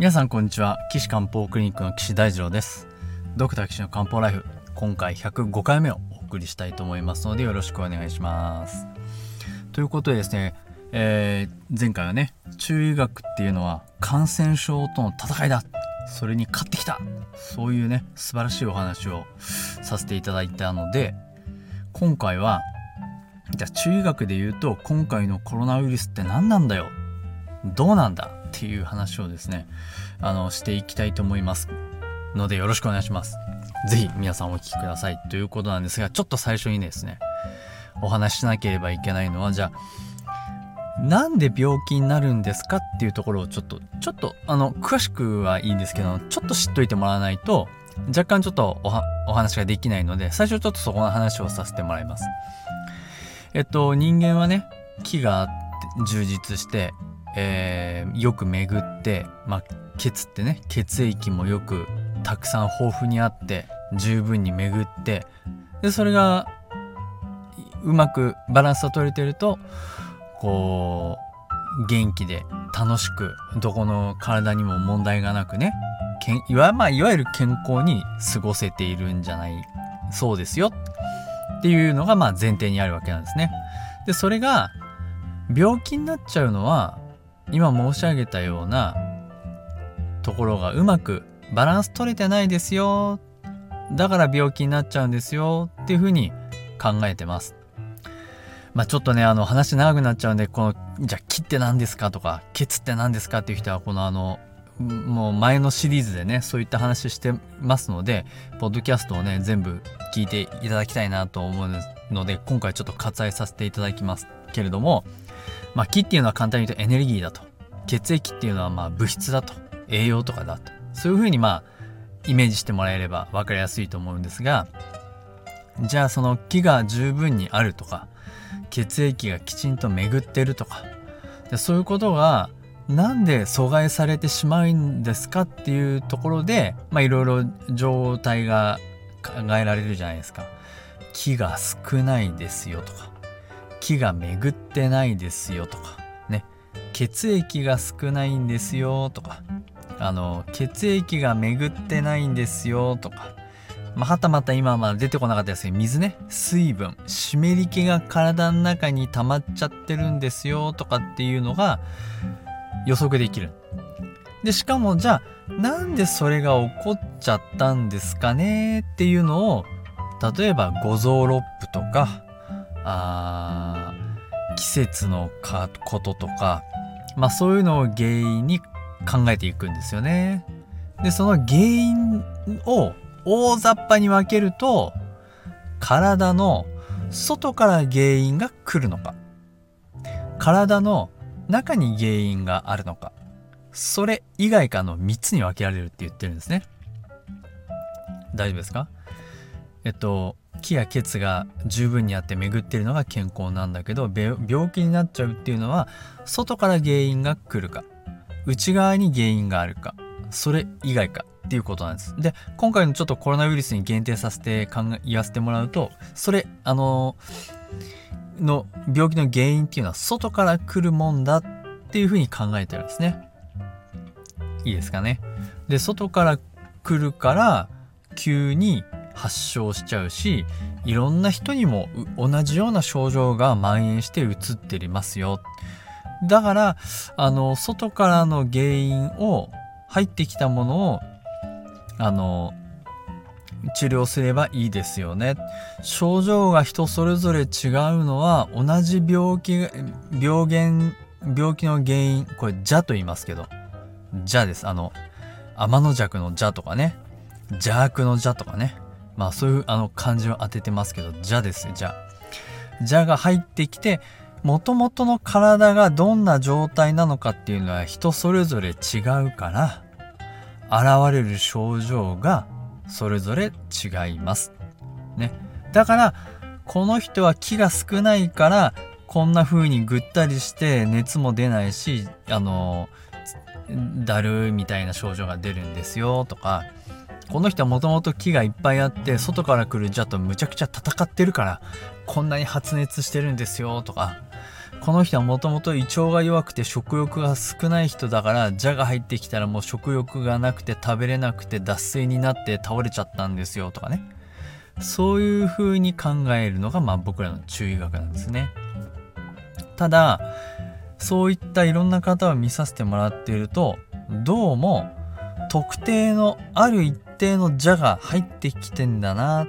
皆さんこんにちは。岸漢方クリニックの岸大二郎です。ドクター岸の漢方ライフ今回105回目をお送りしたいと思いますのでよろしくお願いします。ということでですね、えー、前回はね中医学っていうのは感染症との戦いだ。それに勝ってきた。そういうね素晴らしいお話をさせていただいたので今回はじゃあ中医学で言うと今回のコロナウイルスって何なんだよ。どうなんだ。っていう話をですねあのしていきたいと思いますのでよろしくお願いします。是非皆さんお聴きください。ということなんですがちょっと最初にですねお話ししなければいけないのはじゃあなんで病気になるんですかっていうところをちょっとちょっとあの詳しくはいいんですけどちょっと知っといてもらわないと若干ちょっとお話ができないので最初ちょっとそこの話をさせてもらいます。えっと人間はね木があって充実してえー、よく巡って、まあ、血ってね血液もよくたくさん豊富にあって十分に巡ってでそれがうまくバランスが取れてるとこう元気で楽しくどこの体にも問題がなくねけんいわ,、まあ、いわゆる健康に過ごせているんじゃないそうですよっていうのがまあ前提にあるわけなんですね。でそれが病気になっちゃうのは今申し上げたようなところがうまくバランス取れてないですよ。だから病気になっちゃうんですよ。っていうふうに考えてます。まあちょっとねあの話長くなっちゃうんでこのじゃあ気って何ですか？とか血って何ですか？っていう人はこのあのもう前のシリーズでねそういった話してますのでポッドキャストをね全部聞いていただきたいなと思うので今回ちょっと割愛させていただきますけれどもまあ、気っていうのは簡単に言うとエネルギーだと。血液っていうのはまあ物質だと。栄養とかだと。そういうふうにまあイメージしてもらえれば分かりやすいと思うんですがじゃあその気が十分にあるとか血液がきちんと巡ってるとかでそういうことがなんで阻害されてしまうんですかっていうところでいろいろ状態が考えられるじゃないですか。気が少ないですよとか気が巡ってないですよとかね。血液が少ないんですよとかあの血液が巡ってないんですよとかま、はたまた今は出てこなかったですけど水ね。水分。湿り気が体の中に溜まっちゃってるんですよとかっていうのが予測できる。でしかもじゃあなんでそれが起こっちゃったんですかねっていうのを例えば五臓六腑とかあ季節のかこととか、まあ、そういうのを原因に考えていくんですよね。でその原因を大雑把に分けると体の外から原因が来るのか体の中に原因があるのかそれ以外かの3つに分けられるって言ってるんですね。大丈夫ですか？えっと気や血が十分にあって巡ってるのが健康なんだけど病気になっちゃうっていうのは外から原因が来るか内側に原因があるかそれ以外かっていうことなんです。で今回のちょっとコロナウイルスに限定させて考え言わせてもらうとそれあのの病気の原因っていうのは外から来るもんだっていうふうに考えてるんですね。いいですかね。で外から来るから急に発症しちゃうしいろんな人にも同じような症状が蔓延してうつってますよ。だからあの外からの原因を入ってきたものをあの治療すればいいですよね。症状が人それぞれ違うのは同じ病気病原病気の原因これ「邪」と言いますけど「邪」です。あの天の弱の「邪」とかね。邪悪の「邪」とかね。まあそういうあの漢字を当ててますけど、じゃですね、じゃ。じゃが入ってきて、もともとの体がどんな状態なのかっていうのは人それぞれ違うから、現れる症状がそれぞれ違います。ね。だから、この人は気が少ないから、こんな風にぐったりして熱も出ないし、あの、だるみたいな症状が出るんですよとか、この人はもともと木がいっぱいあって外から来る邪とむちゃくちゃ戦ってるからこんなに発熱してるんですよとか。この人はもともと胃腸が弱くて食欲が少ない人だから蛇が入ってきたらもう食欲がなくて食べれなくて脱水になって倒れちゃったんですよとかね。そういう風に考えるのがまあ僕らの中医学なんですね。ただそういったいろんな方を見させてもらっているとどうも特定のある一定の蛇が入ってきてんだなっ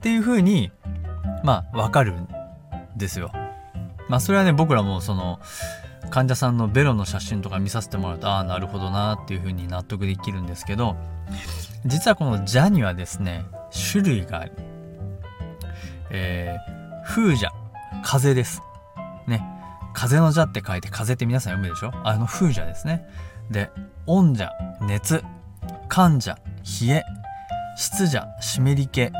ていう風にまあわかるんですよまあそれはね僕らもその患者さんのベロの写真とか見させてもらうとああなるほどなっていうふうに納得できるんですけど実はこの蛇にはですね種類がある。えー、風蛇風です。ね風の蛇って書いて風って皆さん読むでしょ？あの風蛇ですね。で温蛇熱寒蛇冷え湿蛇湿り気、え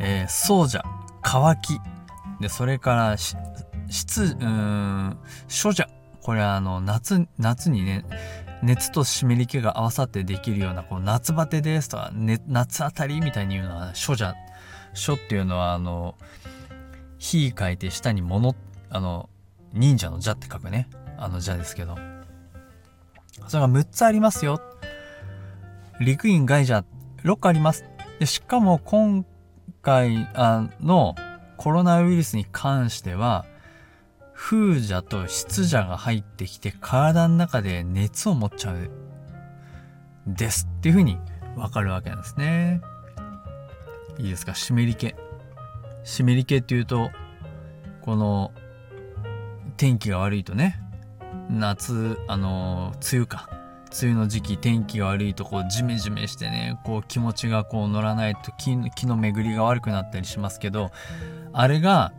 ー、燥蛇乾きでそれから湿、うん、処者。これはあの、夏、夏にね、熱と湿り気が合わさってできるような、こう、夏バテですとか、ね、夏あたりみたいに言うのは、処者。書っていうのは、あの、火書いて下に物、あの、忍者の蛇って書くね。あの蛇ですけど。それが6つありますよ。陸院外蛇6個あります。で、しかも今回あのコロナウイルスに関しては、風邪と湿邪が入ってきて体の中で熱を持っちゃうですっていう風にわかるわけなんですね。いいですか？湿り気。湿り気っていうと、この天気が悪いとね、夏、あの、梅雨か。梅雨の時期天気が悪いとこうジメジメしてねこう気持ちがこう乗らないと気の巡りが悪くなったりしますけどあれが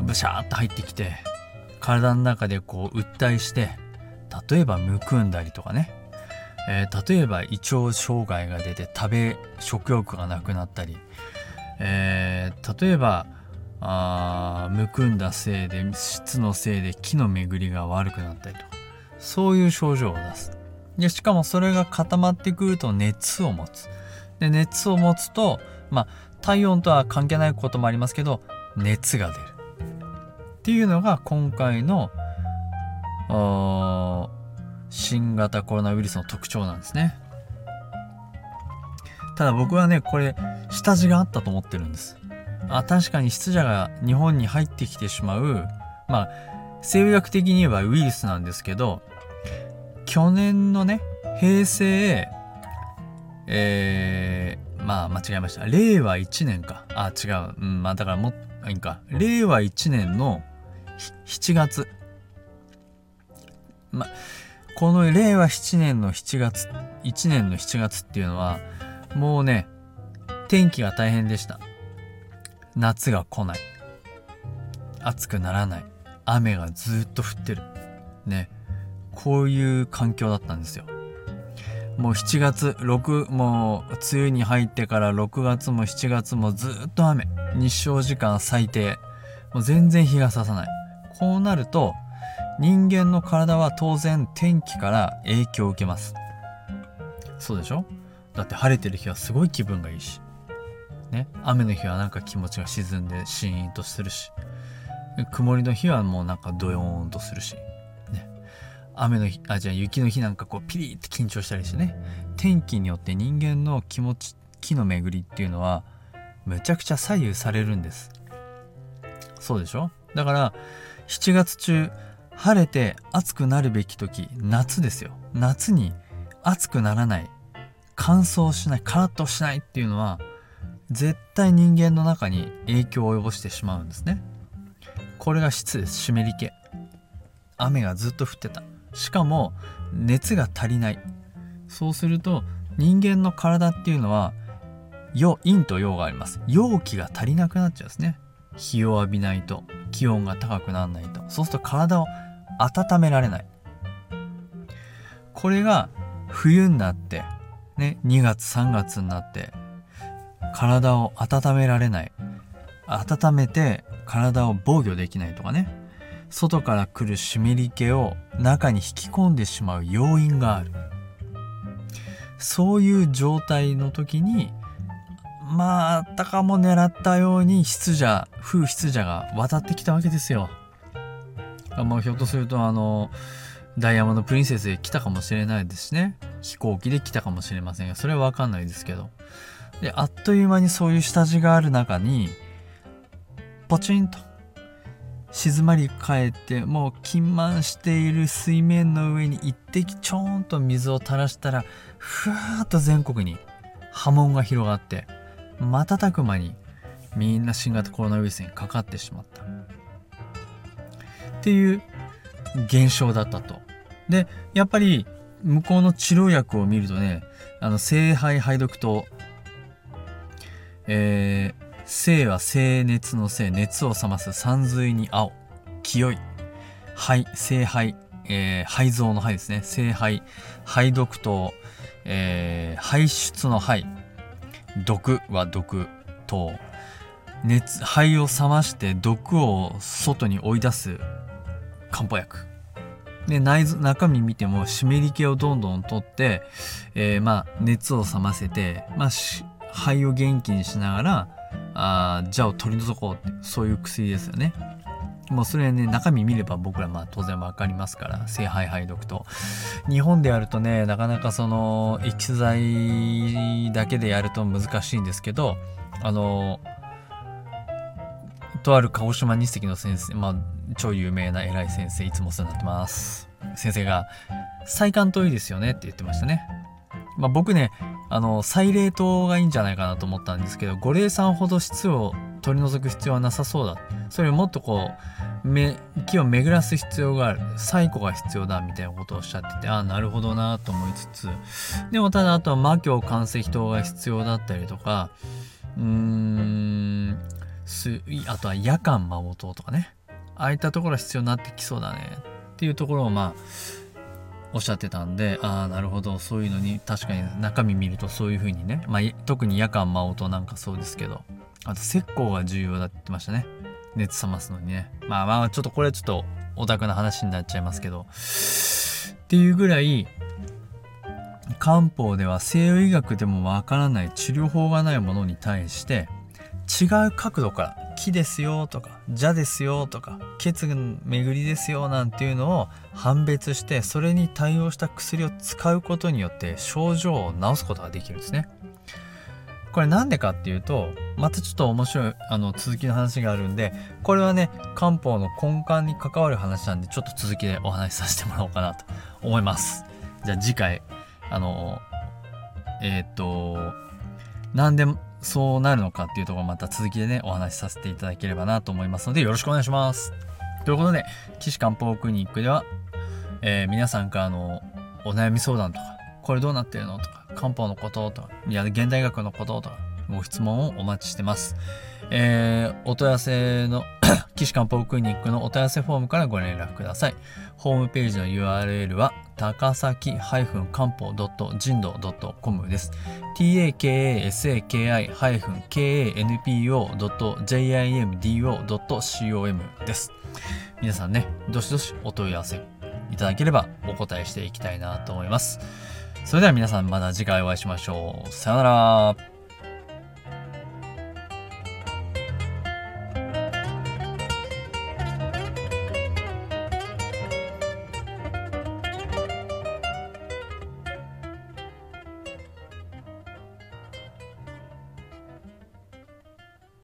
ブシャーッと入ってきて体の中でこう訴えして例えばむくんだりとかね、えー、例えば胃腸障害が出て食べ食欲がなくなったり、えー、例えばあむくんだせいで質のせいで気の巡りが悪くなったりとか。そういう症状を出す。でしかもそれが固まってくると熱を持つで熱を持つとまあ体温とは関係ないこともありますけど熱が出るっていうのが今回の新型コロナウイルスの特徴なんですね。ただ僕はね、これ、下地があったと思ってるんです。あ、確かに湿邪が日本に入ってきてしまう、まあ、生理学的に言えばウイルスなんですけど、去年のね、平成、えー、まあ間違えました。令和1年か。あ、違う。うん、まあだからもいいんか。令和1年の7月。ま、この令和7年の7月、1年の7月っていうのは、もうね、天気が大変でした。夏が来ない。暑くならない。雨がずっと降ってる。ね。こういう環境だったんですよ。もう7月、6、もう梅雨に入ってから6月も7月もずっと雨。日照時間最低。もう全然日が差さない。こうなると人間の体は当然天気から影響を受けますそうでしょ？だって晴れてる日はすごい気分がいいしね？雨の日はなんか気持ちが沈んでシーンとするし曇りの日はもうなんかドヨーンとするし雨の日あじゃあ雪の日なんかこうピリって緊張したりしてね。天気によって人間の気持ち気の巡りっていうのはむちゃくちゃ左右されるんです。そうでしょ？だから7月中晴れて暑くなるべき時夏ですよ。夏に暑くならない。乾燥しないカラッとしないっていうのは絶対人間の中に影響を及ぼしてしまうんですね。これが湿です。湿り気。雨がずっと降ってた。しかも熱が足りない。そうすると人間の体っていうのは陰と陽があります。陽気が足りなくなっちゃうんですね。日を浴びないと。気温が高くならないと。そうすると体を温められない。これが冬になってね2月3月になって体を温められない。温めて体を防御できないとかね。外から来る湿り気を中に引き込んでしまう要因がある。そういう状態の時にまあ、あったかも狙ったように湿邪、風湿邪が渡ってきたわけですよ。もうひょっとするとあのダイヤモンド・プリンセスで来たかもしれないですしね。飛行機で来たかもしれませんがそれは分かんないですけど。であっという間にそういう下地がある中にポチンと静まり返ってもう金満している水面の上に一滴ちょんと水を垂らしたらふわっと全国に波紋が広がって瞬く間にみんな新型コロナウイルスにかかってしまったっていう現象だったと。でやっぱり向こうの治療薬を見るとねあの聖杯排毒糖えー、性は静熱の性熱を冷ます山水に青清い。肺聖杯、えー、肺臓の肺ですね。聖杯排毒糖、えー、排出の肺。毒は毒糖熱肺を冷まして毒を外に追い出す漢方薬。で内臓中身見ても湿り気をどんどん取って、えー、まあ熱を冷ませて、まあ、肺を元気にしながらあじゃあ取り除こうってそういう薬ですよね。もうそれはね中身見れば僕らまあ当然分かりますから聖杯排毒と。日本でやるとねなかなかそのエキス剤だけでやると難しいんですけどあのとある鹿児島日赤の先生まあ超有名な偉い先生いつもお世話になってます。先生が「再管といいですよね」って言ってましたね。まあ僕ねあの再冷凍がいいんじゃないかなと思ったんですけど五苓散ほど質を取り除く必要はなさそうだ。それをもっとこうめ木を巡らす必要がある。最古が必要だみたいなことをおっしゃっててああなるほどなと思いつつ。でもただあとは魔境関石糖が必要だったりとかうーんあとは夜間魔王糖とかね。ああいったところは必要になってきそうだね。っていうところをまあおっしゃってたんでああなるほどそういうのに確かに中身見るとそういう風にね、まあ、特に夜間魔音なんかそうですけどあと石膏が重要だって言ってましたね。熱冷ますのにね。まあまあちょっとこれちょっとオタクな話になっちゃいますけど。っていうぐらい漢方では西洋医学でもわからない治療法がないものに対して違う角度から木ですよとか蛇ですよとか血巡りですよなんていうのを判別してそれに対応した薬を使うことによって症状を治すことができるんですね。これなんでかっていうとまたちょっと面白いあの続きの話があるんでこれはね漢方の根幹に関わる話なんでちょっと続きでお話しさせてもらおうかなと思います。じゃあ次回あのえっ、と何でそうなるのかっていうところまた続きでねお話しさせていただければなと思いますのでよろしくお願いします。ということで岸漢方クリニックでは、えー、皆さんからのお悩み相談とかこれどうなってるのとか漢方のこととかいや現代学のこととかご質問をお待ちしてます。えー、お問い合わせの 岸漢方クリニックのお問い合わせフォームからご連絡ください。ホームページの URL は高崎漢方人道 .com です。takasaki-kanpo.jimdo.com です。皆さんね、どしどしお問い合わせいただければお答えしていきたいなと思います。それでは皆さんまた次回お会いしましょう。さよなら。